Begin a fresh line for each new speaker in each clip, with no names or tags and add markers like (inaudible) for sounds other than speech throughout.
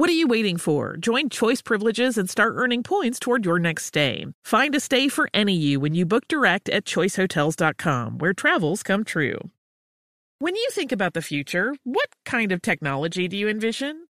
What are you waiting for? Join Choice Privileges and start earning points toward your next stay. Find a stay for any you when you book direct at choicehotels.com, where travels come true. When you think about the future, what kind of technology do you envision?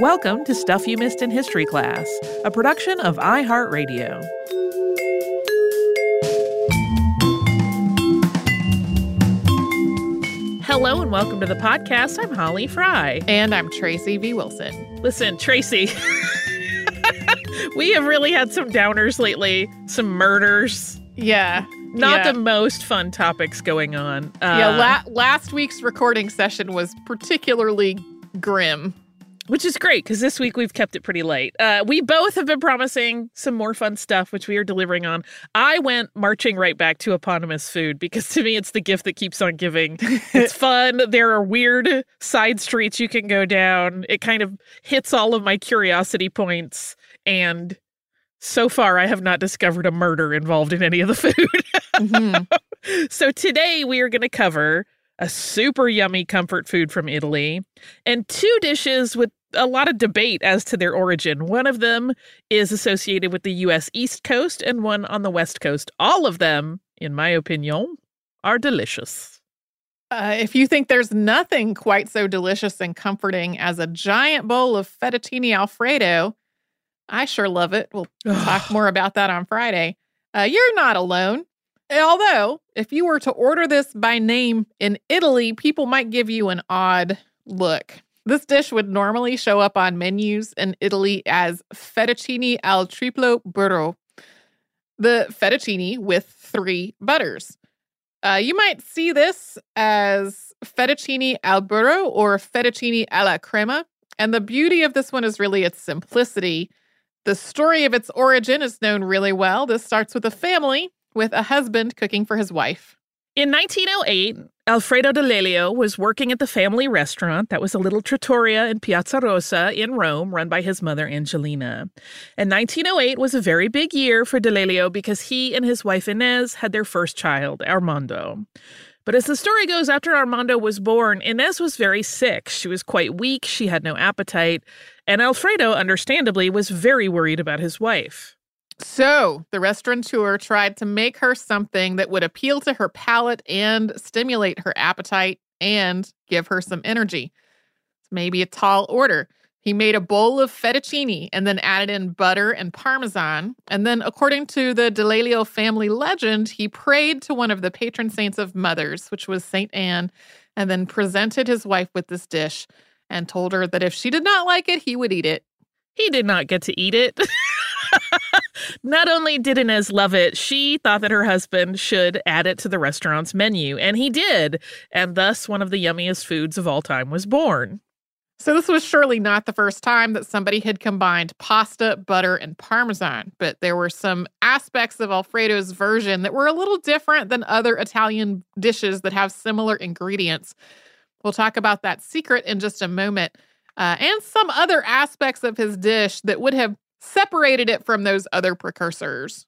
Welcome to Stuff You Missed in History Class, a production of iHeartRadio. Hello and welcome to the podcast. I'm Holly Fry.
And I'm Tracy V. Wilson.
Listen, Tracy, (laughs) we have really had some downers lately, some murders,
Yeah.
not
yeah.
the most fun topics going on. Uh,
yeah, la- last week's recording session was particularly grim.
which is great because this week we've kept it pretty light. Uh, we both have been promising some more fun stuff, which we are delivering on. I went marching right back to eponymous food because to me it's the gift that keeps on giving. (laughs) It's fun. There are weird side streets you can go down. It kind of hits all of my curiosity points. And so far, I have not discovered a murder involved in any of the food.
Mhm. (laughs)
so today we are going to cover a super yummy comfort food from Italy and two dishes with a lot of debate as to their origin. One of them is associated with the US East Coast and one on the West Coast. All of them, in my opinion, are delicious.
Uh, if you think there's nothing quite so delicious and comforting as a giant bowl of fettuccine alfredo, I sure love it. We'll talk (sighs) more about that on Friday. Uh, you're not alone. Although, if you were to order this by name in Italy, people might give you an odd look. This dish would normally show up on menus in Italy as fettuccine al triplo burro, the fettuccine with three butters. Uh, you might see this as fettuccine al burro or fettuccine alla crema. And the beauty of this one is really its simplicity. The story of its origin is known really well. This starts with a family with a husband cooking for his wife.
In 1908, Alfredo De Lelio was working at the family restaurant that was a little trattoria in Piazza Rosa in Rome, run by his mother Angelina. And 1908 was a very big year for De Lelio because he and his wife Inez had their first child, Armando. But as the story goes, after Armando was born, Inez was very sick. She was quite weak, she had no appetite, and Alfredo, understandably, was very worried about his wife.
So the restaurateur tried to make her something that would appeal to her palate and stimulate her appetite and give her some energy. Maybe a tall order. He made a bowl of fettuccine and then added in butter and parmesan. And then, according to the De Lelio family legend, he prayed to one of the patron saints of mothers, which was Saint Anne, and then presented his wife with this dish and told her that if she did not like it, he would eat it.
He did not get to eat it. (laughs) (laughs) Not only did Inez love it, she thought that her husband should add it to the restaurant's menu, and he did. And thus, one of the yummiest foods of all time was born.
So, this was surely not the first time that somebody had combined pasta, butter, and parmesan, but there were some aspects of Alfredo's version that were a little different than other Italian dishes that have similar ingredients. We'll talk about that secret in just a moment, uh, and some other aspects of his dish that would have separated it from those other precursors.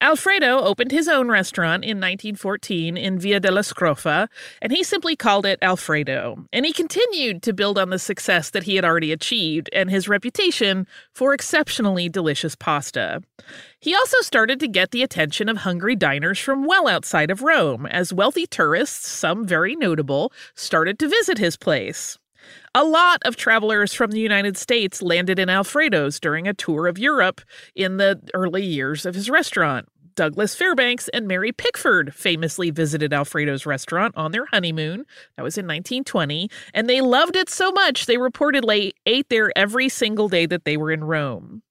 Alfredo opened his own restaurant in 1914 in Via della Scrofa, and he simply called it Alfredo. And he continued to build on the success that he had already achieved and his reputation for exceptionally delicious pasta. He also started to get the attention of hungry diners from well outside of Rome, as wealthy tourists, some very notable, started to visit his place. A lot of travelers from the United States landed in Alfredo's during a tour of Europe in the early years of his restaurant. Douglas Fairbanks and Mary Pickford famously visited Alfredo's restaurant on their honeymoon. That was in 1920, and they loved it so much they reportedly ate there every single day that they were in Rome.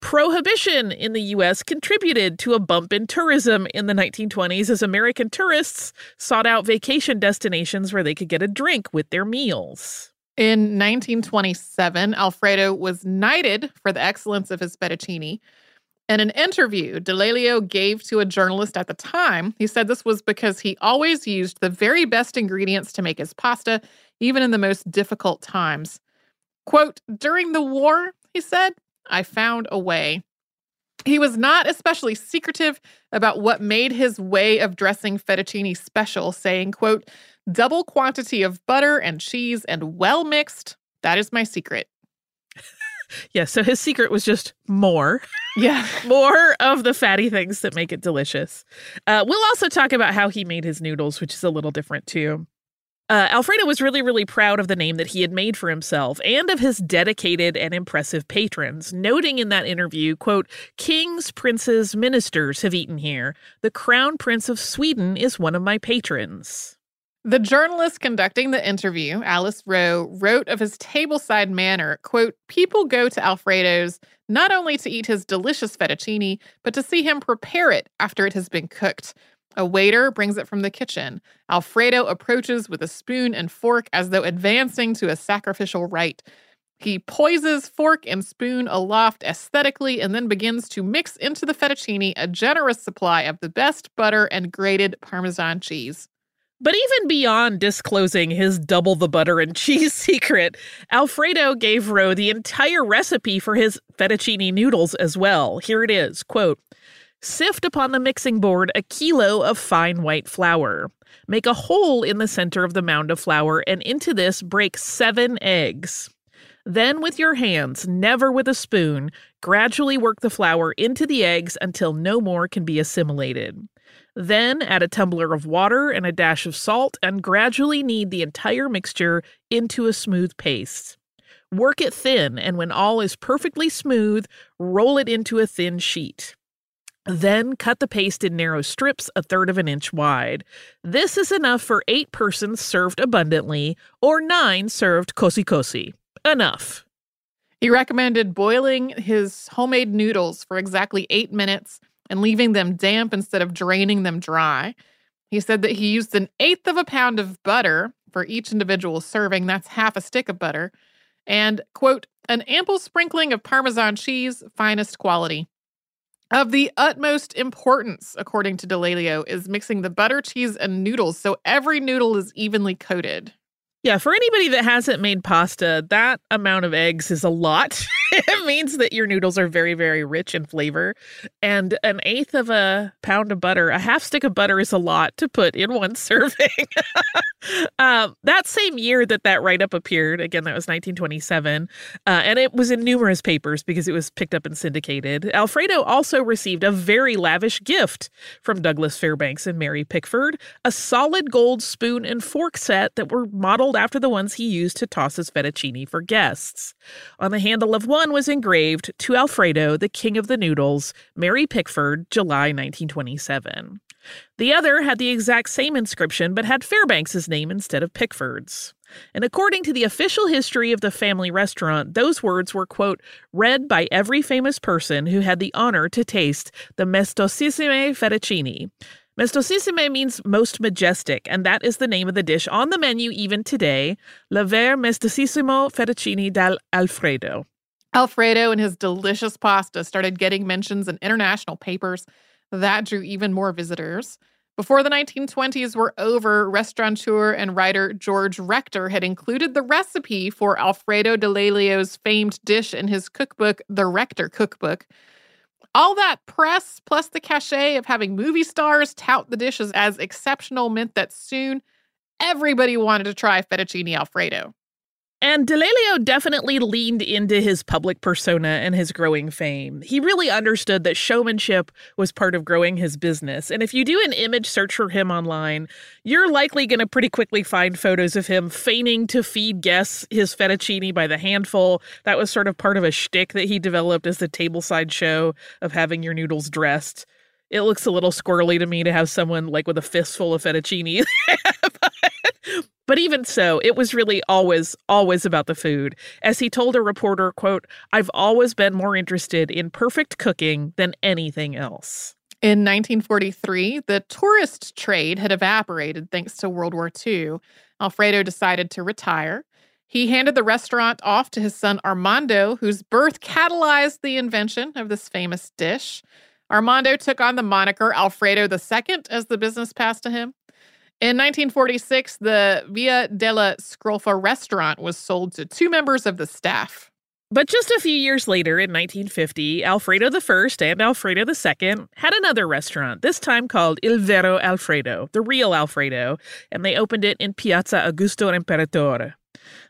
Prohibition in the US contributed to a bump in tourism in the 1920s as American tourists sought out vacation destinations where they could get a drink with their meals.
In 1927, Alfredo was knighted for the excellence of his fettuccine. In an interview De Lelio gave to a journalist at the time, he said this was because he always used the very best ingredients to make his pasta, even in the most difficult times. Quote, during the war, he said, I found a way. He was not especially secretive about what made his way of dressing fettuccine special, saying, quote, double quantity of butter and cheese and well mixed. That is my secret. (laughs)
yeah, so his secret was just more. (laughs)
Yeah. (laughs)
more of the fatty things that make it delicious. Uh, we'll also talk about how he made his noodles, which is a little different too. Uh, Alfredo was really, really proud of the name that he had made for himself and of his dedicated and impressive patrons, noting in that interview, quote, Kings, princes, ministers have eaten here. The crown prince of Sweden is one of my patrons.
The journalist conducting the interview, Alice Rohe, wrote of his tableside manner, quote, People go to Alfredo's not only to eat his delicious fettuccine, but to see him prepare it after it has been cooked. A waiter brings it from the kitchen. Alfredo approaches with a spoon and fork as though advancing to a sacrificial rite. He poises fork and spoon aloft aesthetically and then begins to mix into the fettuccine a generous supply of the best butter and grated Parmesan cheese.
But even beyond disclosing his double the butter and (laughs) cheese secret, Alfredo gave Rohe the entire recipe for his fettuccine noodles as well. Here it is quote, Sift upon the mixing board a kilo of fine white flour. Make a hole in the center of the mound of flour, and into this break seven eggs. Then, with your hands, never with a spoon, gradually work the flour into the eggs until no more can be assimilated. Then, add a tumbler of water and a dash of salt, and gradually knead the entire mixture into a smooth paste. Work it thin, and when all is perfectly smooth, roll it into a thin sheet. Then cut the paste in narrow strips a third of an inch wide. This is enough for eight persons served abundantly, or nine served cosi cosi. Enough.
He recommended boiling his homemade noodles for exactly eight minutes and leaving them damp instead of draining them dry. He said that he used an eighth of a pound of butter for each individual serving. That's half a stick of butter. And, quote, an ample sprinkling of Parmesan cheese, finest quality. Of the utmost importance, according to De Lelio, is mixing the butter, cheese, and noodles so every noodle is evenly coated.
Yeah, for anybody that hasn't made pasta, that amount of eggs is a lot. (laughs) it means that your noodles are very, very rich in flavor. And an eighth of a pound of butter, a half stick of butter is a lot to put in one (laughs) serving. Um, that same year that that write up appeared, again, that was 1927, uh, and it was in numerous papers because it was picked up and syndicated. Alfredo also received a very lavish gift from Douglas Fairbanks and Mary Pickford a solid gold spoon and fork set that were modeled after the ones he used to toss his fettuccine for guests. On the handle of one was engraved, To Alfredo, the King of the Noodles, Mary Pickford, July 1927. The other had the exact same inscription but had Fairbanks' name instead of Pickford's. And according to the official history of the family restaurant, those words were, quote, read by every famous person who had the honor to taste the Maestosissime fettuccine. Maestosissime means most majestic, and that is the name of the dish on the menu even today, Le Ver Maestosissimo Fettuccine dal Alfredo.
Alfredo and his delicious pasta started getting mentions in international papers. That drew even more visitors. Before the 1920s were over, restaurateur and writer George Rector had included the recipe for Alfredo de Lelio's famed dish in his cookbook, The Rector Cookbook. All that press, plus the cachet of having movie stars tout the dishes as exceptional, meant that soon everybody wanted to try fettuccine Alfredo.
And DeLelio definitely leaned into his public persona and his growing fame. He really understood that showmanship was part of growing his business. And if you do an image search for him online, you're likely going to pretty quickly find photos of him feigning to feed guests his fettuccine by the handful. That was sort of part of a shtick that he developed as the tableside show of having your noodles dressed. It looks a little squirrely to me to have someone like with a fistful of fettuccine. (laughs) But even so, it was really always, always about the food. As he told a reporter, quote, I've always been more interested in perfect cooking than anything else.
In 1943, the tourist trade had evaporated thanks to World War II. Alfredo decided to retire. He handed the restaurant off to his son Armando, whose birth catalyzed the invention of this famous dish. Armando took on the moniker Alfredo II as the business passed to him. In 1946, the Via della Scrofa restaurant was sold to two members of the staff.
But just a few years later, in 1950, Alfredo I and Alfredo II had another restaurant, this time called Il Vero Alfredo, the real Alfredo, and they opened it in Piazza Augusto Imperatore.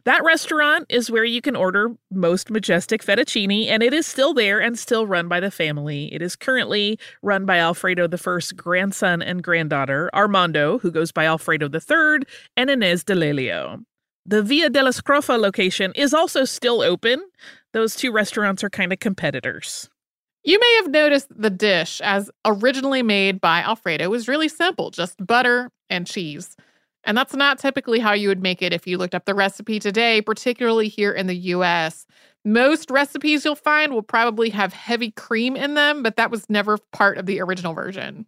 That restaurant is where you can order most majestic fettuccine, and it is still there and still run by the family. It is currently run by Alfredo I's grandson and granddaughter, Armando, who goes by Alfredo III, and Inez de Lelio. The Via della Scrofa location is also still open. Those two restaurants are kind of competitors.
You may have noticed the dish, as originally made by Alfredo, was really simple just butter and cheese. And that's not typically how you would make it if you looked up the recipe today, particularly here in the US. Most recipes you'll find will probably have heavy cream in them, but that was never part of the original version.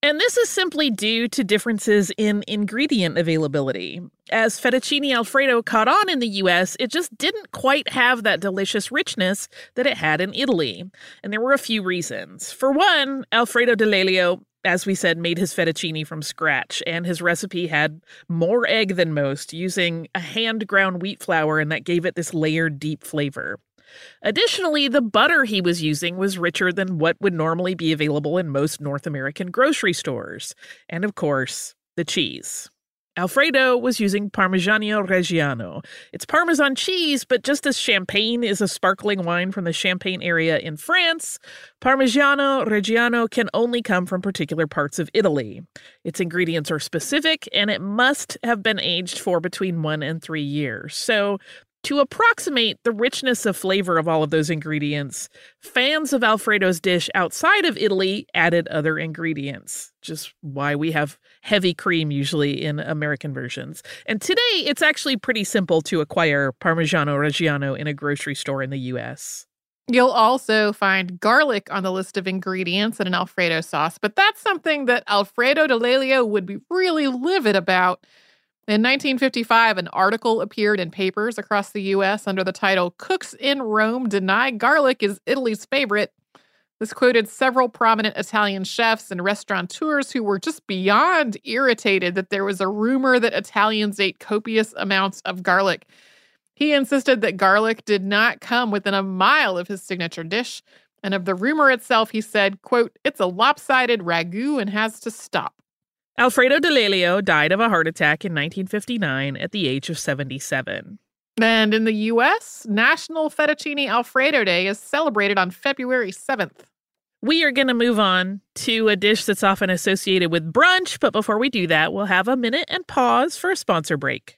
And this is simply due to differences in ingredient availability. As fettuccine alfredo caught on in the US, it just didn't quite have that delicious richness that it had in Italy. And there were a few reasons. For one, Alfredo de Lelio as we said, made his fettuccine from scratch, and his recipe had more egg than most, using a hand ground wheat flour, and that gave it this layered, deep flavor. Additionally, the butter he was using was richer than what would normally be available in most North American grocery stores. And of course, the cheese. Alfredo was using Parmigiano Reggiano. It's Parmesan cheese, but just as champagne is a sparkling wine from the Champagne area in France, Parmigiano Reggiano can only come from particular parts of Italy. Its ingredients are specific, and it must have been aged for between one and three years. So to approximate the richness of flavor of all of those ingredients, fans of Alfredo's dish outside of Italy added other ingredients, just why we have heavy cream usually in American versions. And today, it's actually pretty simple to acquire Parmigiano Reggiano in a grocery store in the US.
You'll also find garlic on the list of ingredients in an Alfredo sauce, but that's something that Alfredo de Lelio would be really livid about in 1955, an article appeared in papers across the U.S. under the title Cooks in Rome Deny Garlic is Italy's Favorite. This quoted several prominent Italian chefs and restaurateurs who were just beyond irritated that there was a rumor that Italians ate copious amounts of garlic. He insisted that garlic did not come within a mile of his signature dish, and of the rumor itself, he said, quote, It's a lopsided ragu and has to stop.
Alfredo de Lelio died of a heart attack in 1959 at the age of 77.
And in the US, National Fettuccine Alfredo Day is celebrated on February 7th.
We are going to move on to a dish that's often associated with brunch, but before we do that, we'll have a minute and pause for a sponsor break.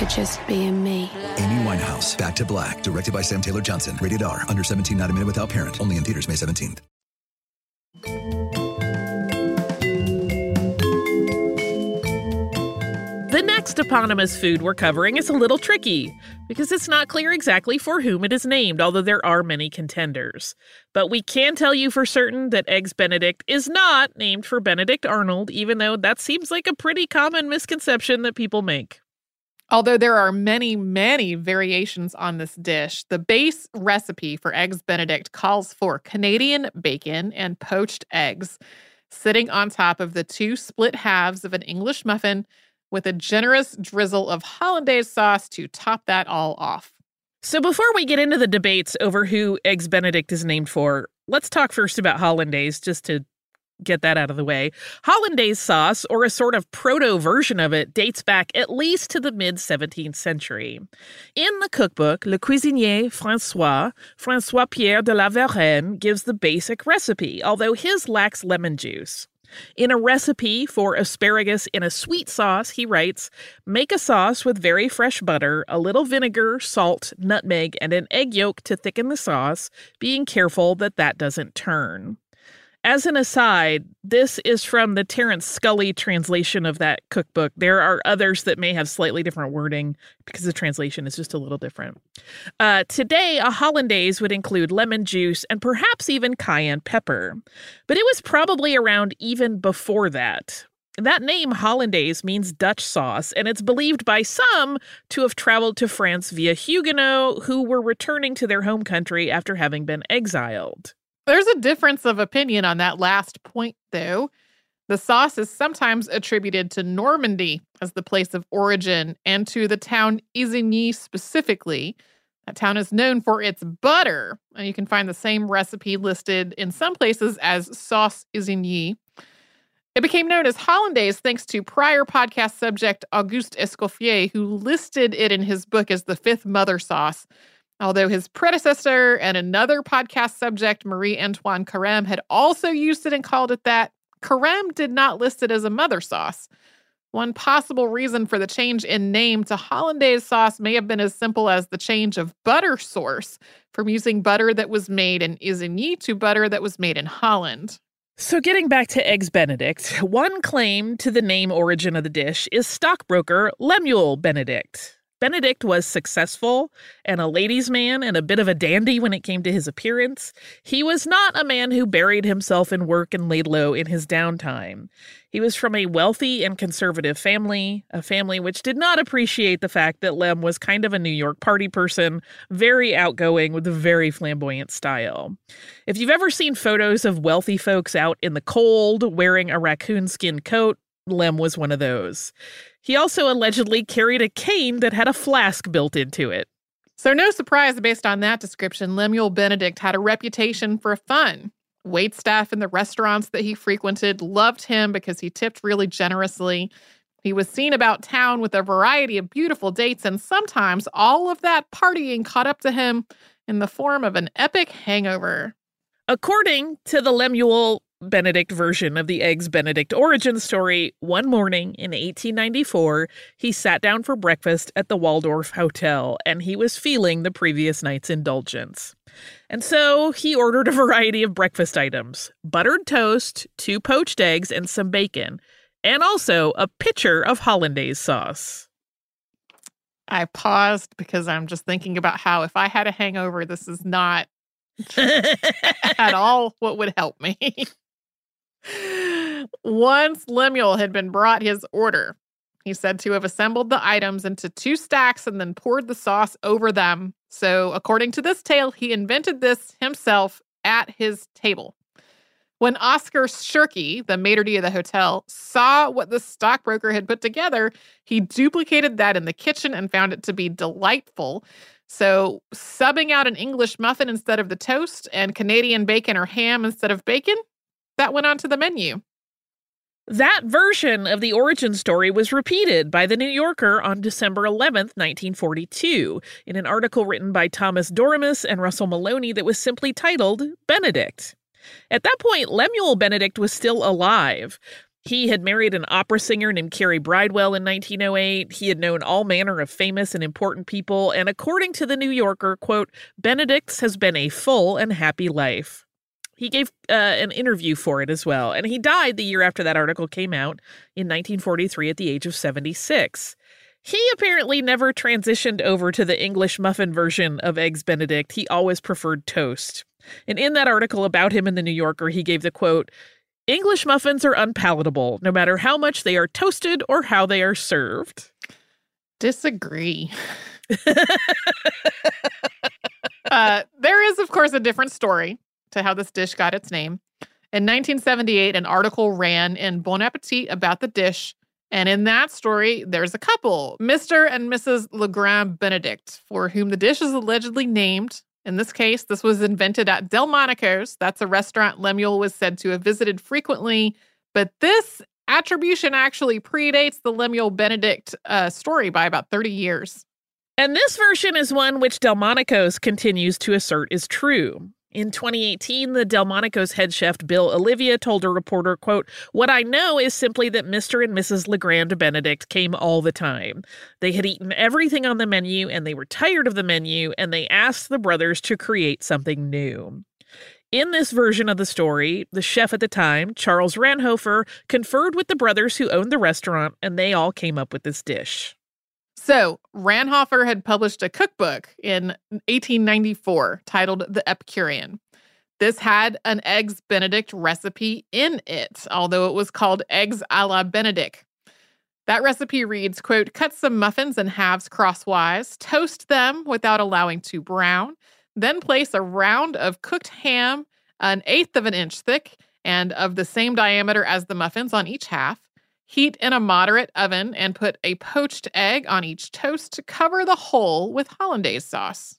for just being me.
Amy Winehouse, Back to Black, directed by Sam Taylor Johnson. Rated R, under 17, not a minute without parent. Only in theaters May 17th.
The next eponymous food we're covering is a little tricky because it's not clear exactly for whom it is named, although there are many contenders. But we can tell you for certain that Eggs Benedict is not named for Benedict Arnold, even though that seems like a pretty common misconception that people make.
Although there are many, many variations on this dish, the base recipe for Eggs Benedict calls for Canadian bacon and poached eggs sitting on top of the two split halves of an English muffin with a generous drizzle of hollandaise sauce to top that all off.
So before we get into the debates over who Eggs Benedict is named for, let's talk first about hollandaise just to get that out of the way. Hollandaise sauce, or a sort of proto version of it, dates back at least to the mid 17th century. In the cookbook, Le Cuisinier Francois, Francois Pierre de la Varenne, gives the basic recipe, although his lacks lemon juice. In a recipe for asparagus in a sweet sauce, he writes Make a sauce with very fresh butter, a little vinegar, salt, nutmeg, and an egg yolk to thicken the sauce, being careful that that doesn't turn. As an aside, this is from the Terence Scully translation of that cookbook. There are others that may have slightly different wording because the translation is just a little different. Uh, today, a hollandaise would include lemon juice and perhaps even cayenne pepper, but it was probably around even before that. That name, hollandaise, means Dutch sauce, and it's believed by some to have traveled to France via Huguenots who were returning to their home country after having been exiled.
There's a difference of opinion on that last point, though. The sauce is sometimes attributed to Normandy as the place of origin and to the town Isigny specifically. That town is known for its butter. And you can find the same recipe listed in some places as sauce Isigny. It became known as hollandaise thanks to prior podcast subject Auguste Escoffier, who listed it in his book as the fifth mother sauce. Although his predecessor and another podcast subject, Marie Antoine Carême, had also used it and called it that, Carême did not list it as a mother sauce. One possible reason for the change in name to hollandaise sauce may have been as simple as the change of butter source from using butter that was made in Isigny to butter that was made in Holland.
So, getting back to Eggs Benedict, one claim to the name origin of the dish is stockbroker Lemuel Benedict. Benedict was successful and a ladies' man and a bit of a dandy when it came to his appearance. He was not a man who buried himself in work and laid low in his downtime. He was from a wealthy and conservative family, a family which did not appreciate the fact that Lem was kind of a New York party person, very outgoing with a very flamboyant style. If you've ever seen photos of wealthy folks out in the cold wearing a raccoon skin coat, Lem was one of those. He also allegedly carried a cane that had a flask built into it.
So, no surprise based on that description, Lemuel Benedict had a reputation for fun. Wait staff in the restaurants that he frequented loved him because he tipped really generously. He was seen about town with a variety of beautiful dates, and sometimes all of that partying caught up to him in the form of an epic hangover.
According to the Lemuel Benedict version of the Eggs Benedict origin story, one morning in 1894, he sat down for breakfast at the Waldorf Hotel and he was feeling the previous night's indulgence. And so he ordered a variety of breakfast items buttered toast, two poached eggs, and some bacon, and also a pitcher of hollandaise sauce.
I paused because I'm just thinking about how if I had a hangover, this is not (laughs) (laughs) at all what would help me. Once Lemuel had been brought his order, he said to have assembled the items into two stacks and then poured the sauce over them. So, according to this tale, he invented this himself at his table. When Oscar Tschirky, the maitre d' of the hotel, saw what the stockbroker had put together, he duplicated that in the kitchen and found it to be delightful. So, subbing out an English muffin instead of the toast and Canadian bacon or ham instead of bacon, that went onto the menu.
That version of the origin story was repeated by The New Yorker on December 11th, 1942, in an article written by Thomas Doremus and Russell Maloney that was simply titled Benedict. At that point, Lemuel Benedict was still alive. He had married an opera singer named Carrie Bridewell in 1908. He had known all manner of famous and important people, and according to the New Yorker, quote, Benedict's has been a full and happy life. He gave uh, an interview for it as well, and he died the year after that article came out in 1943 at the age of 76. He apparently never transitioned over to the English muffin version of Eggs Benedict. He always preferred toast. And in that article about him in the New Yorker, he gave the quote English muffins are unpalatable, no matter how much they are toasted or how they are served.
Disagree. (laughs) uh, there is, of course, a different story to how this dish got its name. In 1978, an article ran in Bon Appetit about the dish. And in that story, there's a couple, Mr. and Mrs. Legrand Benedict, for whom the dish is allegedly named. In this case, this was invented at Delmonico's. That's a restaurant Lemuel was said to have visited frequently. But this attribution actually predates the Lemuel Benedict uh, story by about 30 years.
And this version is one which Delmonico's continues to assert is true. In 2018, the Delmonico's head chef Bill Oliva told a reporter, quote, What I know is simply that Mr. and Mrs. Legrand Benedict came all the time. They had eaten everything on the menu and they were tired of the menu and they asked the brothers to create something new. In this version of the story, the chef at the time, Charles Ranhofer, conferred with the brothers who owned the restaurant and they all came up with this dish.
So, Ranhofer had published a cookbook in 1894 titled The Epicurean. This had an eggs Benedict recipe in it, although it was called eggs a la Benedict. That recipe reads, quote, cut some muffins in halves crosswise, toast them without allowing to brown, then place a round of cooked ham an eighth of an inch thick and of the same diameter as the muffins on each half. Heat in a moderate oven and put a poached egg on each toast to cover the whole with hollandaise sauce.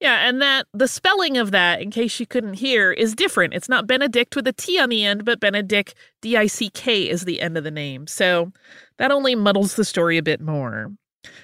Yeah, and that the spelling of that, in case you couldn't hear, is different. It's not Benedict with a T on the end, but Benedict, D I C K, is the end of the name. So that only muddles the story a bit more.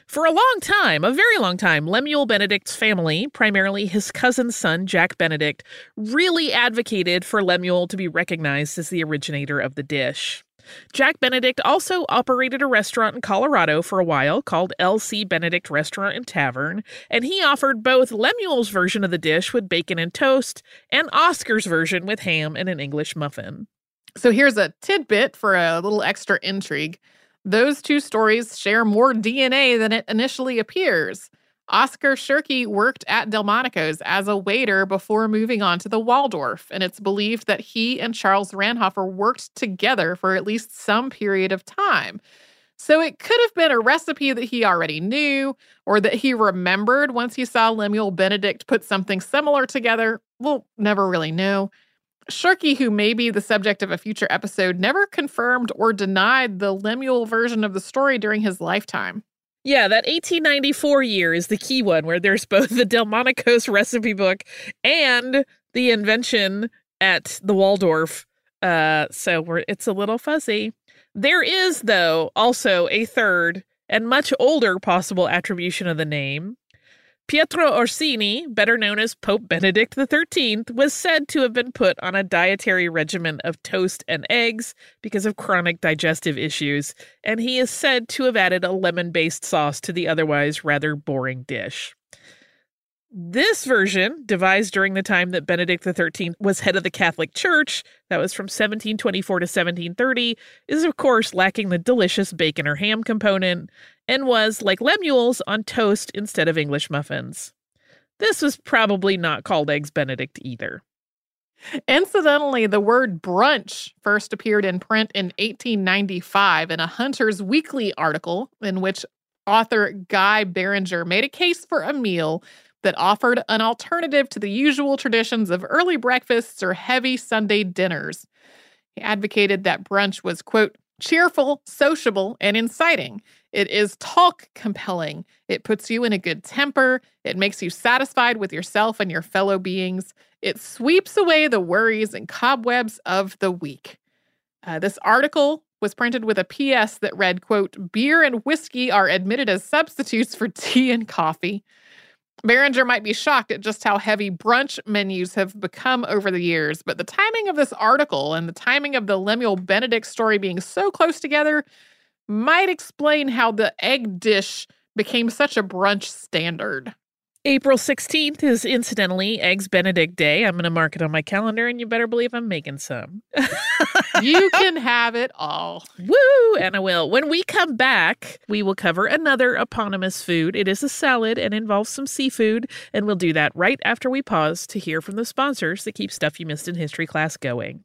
For a long time, a very long time, Lemuel Benedict's family, primarily his cousin's son, Jack Benedict, really advocated for Lemuel to be recognized as the originator of the dish. Jack Benedict also operated a restaurant in Colorado for a while called L.C. Benedict Restaurant and Tavern, and he offered both Lemuel's version of the dish with bacon and toast and Oscar's version with ham and an English muffin.
So here's a tidbit for a little extra intrigue. Those two stories share more DNA than it initially appears. Oscar Tschirky worked at Delmonico's as a waiter before moving on to the Waldorf, and it's believed that he and Charles Ranhofer worked together for at least some period of time. So it could have been a recipe that he already knew or that he remembered once he saw Lemuel Benedict put something similar together. We'll never really know. Tschirky, who may be the subject of a future episode, never confirmed or denied the Lemuel version of the story during his lifetime.
Yeah, that 1894 year is the key one where there's both the Delmonico's (laughs) recipe book and the invention at the Waldorf. Uh, so we're, it's a little fuzzy. There is, though, also a third and much older possible attribution of the name. Pietro Orsini, better known as Pope Benedict XIII, was said to have been put on a dietary regimen of toast and eggs because of chronic digestive issues, and he is said to have added a lemon based sauce to the otherwise rather boring dish. This version, devised during the time that Benedict XIII was head of the Catholic Church, that was from 1724 to 1730, is of course lacking the delicious bacon or ham component, and was, like Lemuel's, on toast instead of English muffins. This was probably not called Eggs Benedict either.
Incidentally, the word brunch first appeared in print in 1895 in a Hunter's Weekly article in which author Guy Beringer made a case for a meal that offered an alternative to the usual traditions of early breakfasts or heavy Sunday dinners. He advocated that brunch was, quote, cheerful, sociable, and inciting. It is talk compelling. It puts you in a good temper. It makes you satisfied with yourself and your fellow beings. It sweeps away the worries and cobwebs of the week. Uh, this article was printed with a PS that read, quote, beer and whiskey are admitted as substitutes for tea and coffee. Beringer might be shocked at just how heavy brunch menus have become over the years, but the timing of this article and the timing of the Lemuel Benedict story being so close together might explain how the egg dish became such a brunch standard.
April 16th is incidentally Eggs Benedict Day. I'm going to mark it on my calendar, and you better believe I'm making some. (laughs)
you can have it all.
Woo! And I will. When we come back, we will cover another eponymous food. It is a salad and involves some seafood, and we'll do that right after we pause to hear from the sponsors that keep Stuff You Missed in History class going.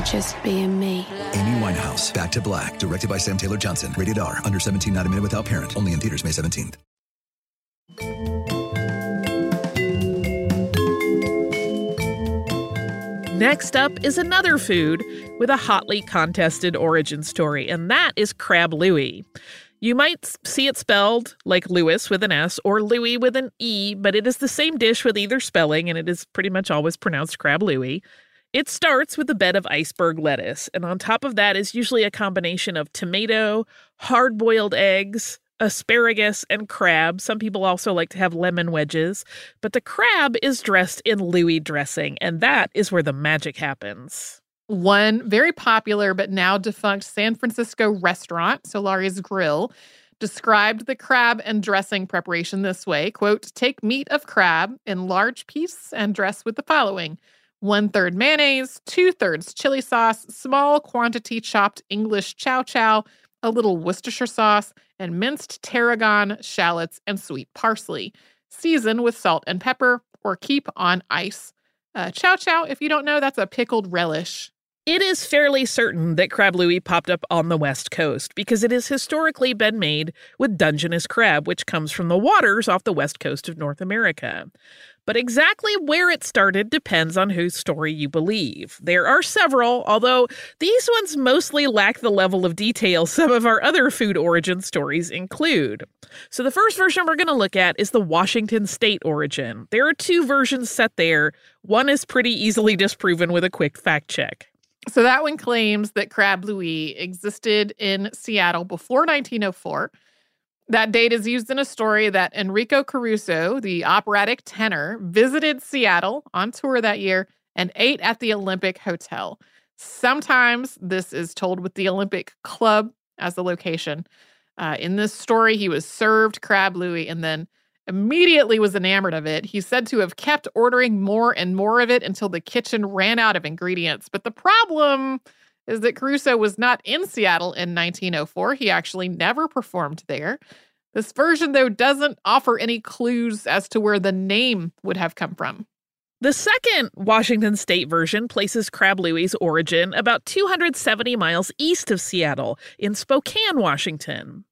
for just being me.
Amy Winehouse, Back to Black, directed by Sam Taylor Johnson. Rated R, under 17, not a minute without parent. Only in theaters May 17th.
Next up is another food with a hotly contested origin story, and that is crab Louie. You might see it spelled like Lewis with an S or Louis with an E, but it is the same dish with either spelling, and it is pretty much always pronounced crab Louie. It starts with a bed of iceberg lettuce, and on top of that is usually a combination of tomato, hard boiled eggs, asparagus, and crab. Some people also like to have lemon wedges, but the crab is dressed in Louis dressing, and that is where the magic happens.
One very popular but now defunct San Francisco restaurant, Solari's Grill, described the crab and dressing preparation this way quote, take meat of crab in large piece and dress with the following one third mayonnaise, two thirds chili sauce, small quantity chopped English chow chow, a little Worcestershire sauce, and minced tarragon, shallots, and sweet parsley. Season with salt and pepper or keep on ice. Uh, chow chow, if you don't know, that's a pickled relish.
It is fairly certain that crab louie popped up on the West Coast because it has historically been made with Dungeness crab, which comes from the waters off the west coast of North America. But exactly where it started depends on whose story you believe. There are several, although these ones mostly lack the level of detail some of our other food origin stories include. So, the first version we're going to look at is the Washington state origin. There are two versions set there. One is pretty easily disproven with a quick fact check.
So, that one claims that Crab Louie existed in Seattle before 1904 that date is used in a story that Enrico Caruso, the operatic tenor, visited Seattle on tour that year and ate at the Olympic Hotel. Sometimes this is told with the Olympic Club as the location. Uh, in this story, he was served crab louie and then immediately was enamored of it. He's said to have kept ordering more and more of it until the kitchen ran out of ingredients. But the problem is that Caruso was not in Seattle in 1904. He actually never performed there. This version, though, doesn't offer any clues as to where the name would have come from.
The second Washington state version places Crab Louie's origin about 270 miles east of Seattle in Spokane, Washington.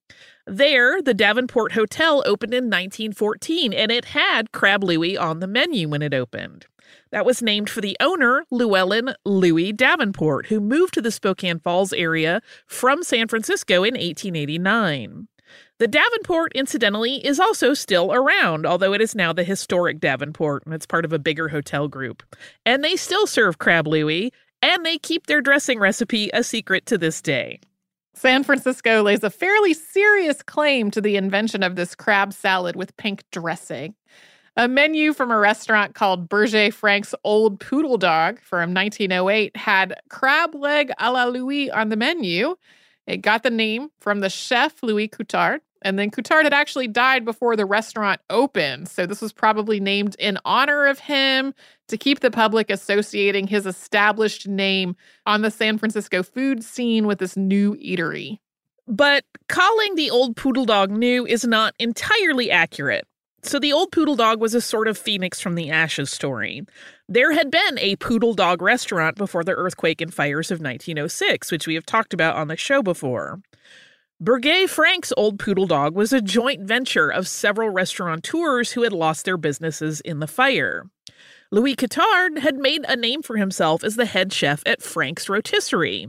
There, the Davenport Hotel opened in 1914 and it had Crab Louie on the menu when it opened. That was named for the owner, Llewellyn Louis Davenport, who moved to the Spokane Falls area from San Francisco in 1889. The Davenport, incidentally, is also still around, although it is now the historic Davenport and it's part of a bigger hotel group. And they still serve crab louie, and they keep their dressing recipe a secret to this day.
San Francisco lays a fairly serious claim to the invention of this crab salad with pink dressing. A menu from a restaurant called Bergez Frank's Old Poodle Dog from 1908 had crab leg a la Louis on the menu. It got the name from the chef Louis Coutard. And then Coutard had actually died before the restaurant opened. So this was probably named in honor of him to keep the public associating his established name on the San Francisco food scene with this new eatery.
But calling the old poodle dog new is not entirely accurate. So the old poodle dog was a sort of phoenix from the ashes story. There had been a poodle dog restaurant before the earthquake and fires of 1906, which we have talked about on the show before. Bergez Frank's Old Poodle Dog was a joint venture of several restaurateurs who had lost their businesses in the fire. Louis Coutard had made a name for himself as the head chef at Frank's Rotisserie.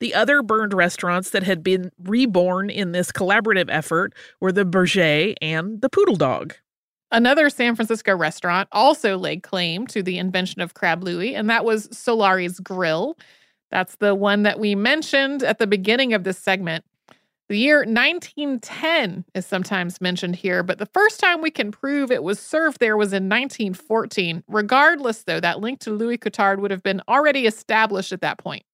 The other burned restaurants that had been reborn in this collaborative effort were the Bergez and the Poodle Dog.
Another San Francisco restaurant also laid claim to the invention of Crab Louie, and that was Solari's Grill. That's the one that we mentioned at the beginning of this segment. The year 1910 is sometimes mentioned here, but the first time we can prove it was served there was in 1914. Regardless, though, that link to Louis Coutard would have been already established at that point.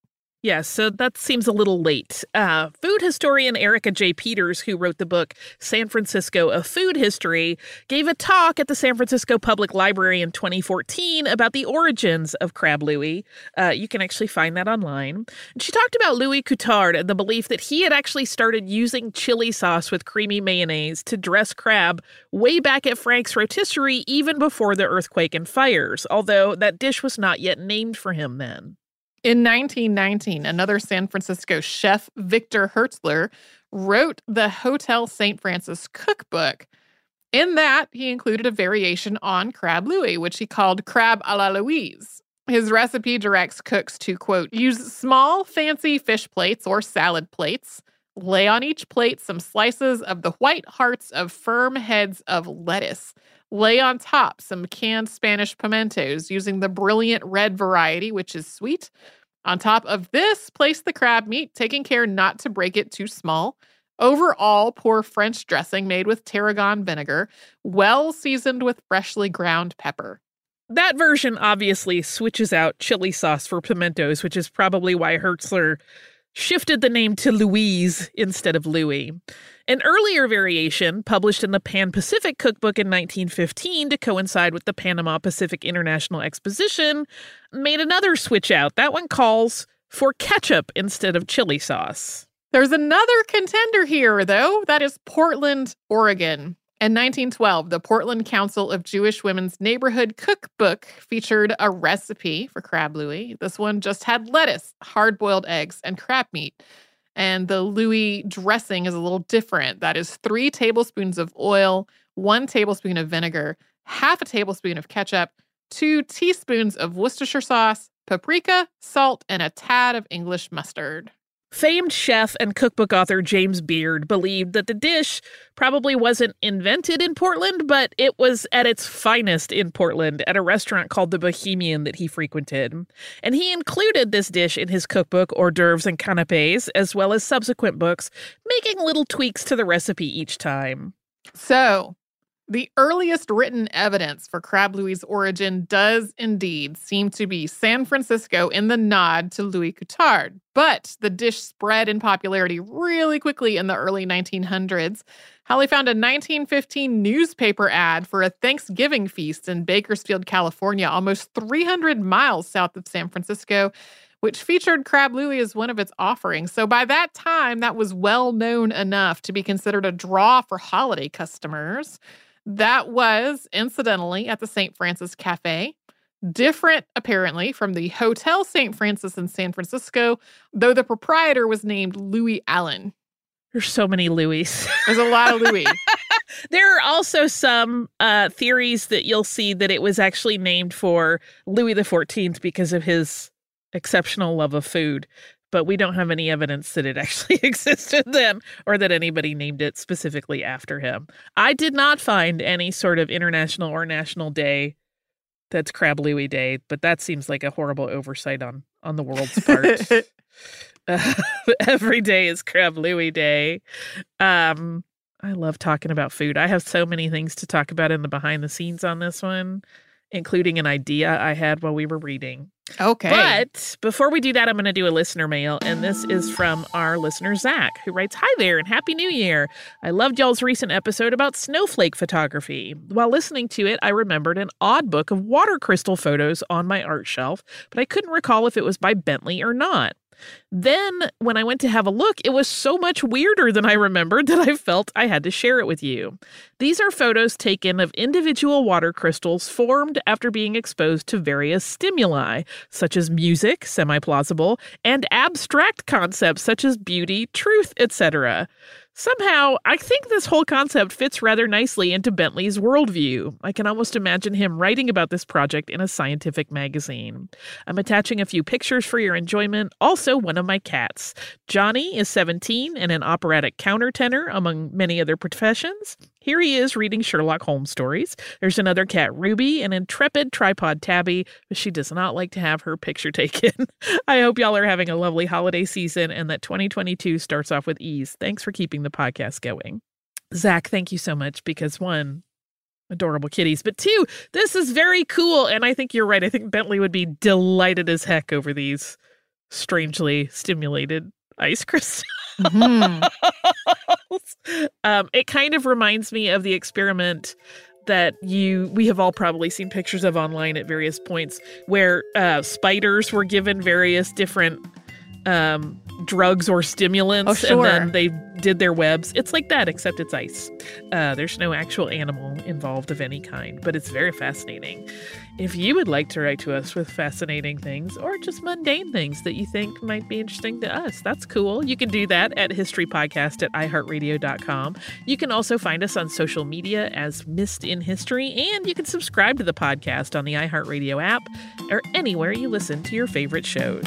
Yes, so that seems a little late. Uh, food historian Erica J. Peters, who wrote the book San Francisco, A Food History, gave a talk at the San Francisco Public Library in 2014 about the origins of Crab Louis. Uh, you can actually find that online. She talked about Louis Coutard and the belief that he had actually started using chili sauce with creamy mayonnaise to dress crab way back at Frank's Rotisserie, even before the earthquake and fires, although that dish was not yet named for him then.
In 1919, another San Francisco chef, Victor Hirtzler, wrote the Hotel St. Francis cookbook. In that, he included a variation on crab louis, which he called crab a la Louise. His recipe directs cooks to, quote, use small, fancy fish plates or salad plates, lay on each plate some slices of the white hearts of firm heads of lettuce, lay on top some canned Spanish pimentos using the brilliant red variety, which is sweet, on top of this, place the crab meat, taking care not to break it too small. Overall, pour French dressing made with tarragon vinegar, well seasoned with freshly ground pepper.
That version obviously switches out chili sauce for pimentos, which is probably why Hirtzler shifted the name to Louise instead of Louis. An earlier variation, published in the Pan Pacific Cookbook in 1915 to coincide with the Panama Pacific International Exposition, made another switch out. That one calls for ketchup instead of chili sauce.
There's another contender here, though. That is Portland, Oregon. In 1912, the Portland Council of Jewish Women's Neighborhood Cookbook featured a recipe for crab louis. This one just had lettuce, hard boiled eggs, and crab meat. And the Louis dressing is a little different. That is three tablespoons of oil, one tablespoon of vinegar, half a tablespoon of ketchup, two teaspoons of Worcestershire sauce, paprika, salt, and a tad of English mustard.
Famed chef and cookbook author James Beard believed that the dish probably wasn't invented in Portland, but it was at its finest in Portland at a restaurant called the Bohemian that he frequented. And he included this dish in his cookbook, Hors d'oeuvres and canapes, as well as subsequent books, making little tweaks to the recipe each time.
So, the earliest written evidence for Crab Louis' origin does indeed seem to be San Francisco in the nod to Louis Coutard, but the dish spread in popularity really quickly in the early 1900s. Holly found a 1915 newspaper ad for a Thanksgiving feast in Bakersfield, California, almost 300 miles south of San Francisco which featured Crab Louis as one of its offerings. So by that time, that was well known enough to be considered a draw for holiday customers. That was, incidentally, at the St. Francis Cafe. Different, apparently, from the Hotel St. Francis in San Francisco, though the proprietor was named Louis Allen.
There's so many Louis.
There's a lot of Louis. (laughs)
there are also some uh, theories that you'll see that it was actually named for Louis XIV because of his exceptional love of food but we don't have any evidence that it actually (laughs) existed then or that anybody named it specifically after him. I did not find any sort of international or national day that's Crab Louis Day, but that seems like a horrible oversight on on the world's part. uh, (laughs) (laughs) Every day is Crab Louie Day. Um, I love talking about food. I have so many things to talk about in the behind the scenes on this one, including an idea I had while we were reading.
Okay.
But before we do that, I'm going to do a listener mail. And this is from our listener, Zach, who writes Hi there and Happy New Year. I loved y'all's recent episode about snowflake photography. While listening to it, I remembered an odd book of water crystal photos on my art shelf, but I couldn't recall if it was by Bentley or not. Then, when I went to have a look, it was so much weirder than I remembered that I felt I had to share it with you. These are photos taken of individual water crystals formed after being exposed to various stimuli, such as music, semi plausible, and abstract concepts such as beauty, truth, etc. Somehow, I think this whole concept fits rather nicely into Bentley's worldview. I can almost imagine him writing about this project in a scientific magazine. I'm attaching a few pictures for your enjoyment. Also, one of my cats. Johnny is 17 and an operatic countertenor, among many other professions. Here he is reading Sherlock Holmes stories. There's another cat, Ruby, an intrepid tripod tabby, but she does not like to have her picture (laughs) taken. I hope y'all are having a lovely holiday season and that 2022 starts off with ease. Thanks for keeping the podcast going. Zach, thank you so much because one, adorable kitties, but two, this is very cool. And I think you're right. I think Bentley would be delighted as heck over these strangely stimulated ice (laughs) crystals. Mm-hmm. (laughs) um, it kind of reminds me of the experiment that you we have all probably seen pictures of online at various points where uh, spiders were given various different um, drugs or stimulants,
oh, sure.
and then they did their webs. It's like that, except it's ice. Uh, there's no actual animal involved of any kind, but it's very fascinating. If you would like to write to us with fascinating things or just mundane things that you think might be interesting to us, that's cool. You can do that at historypodcast at iheartradio.com. You can also find us on social media as Missed in History, and you can subscribe to the podcast on the iHeartRadio app or anywhere you listen to your favorite shows.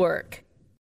Work.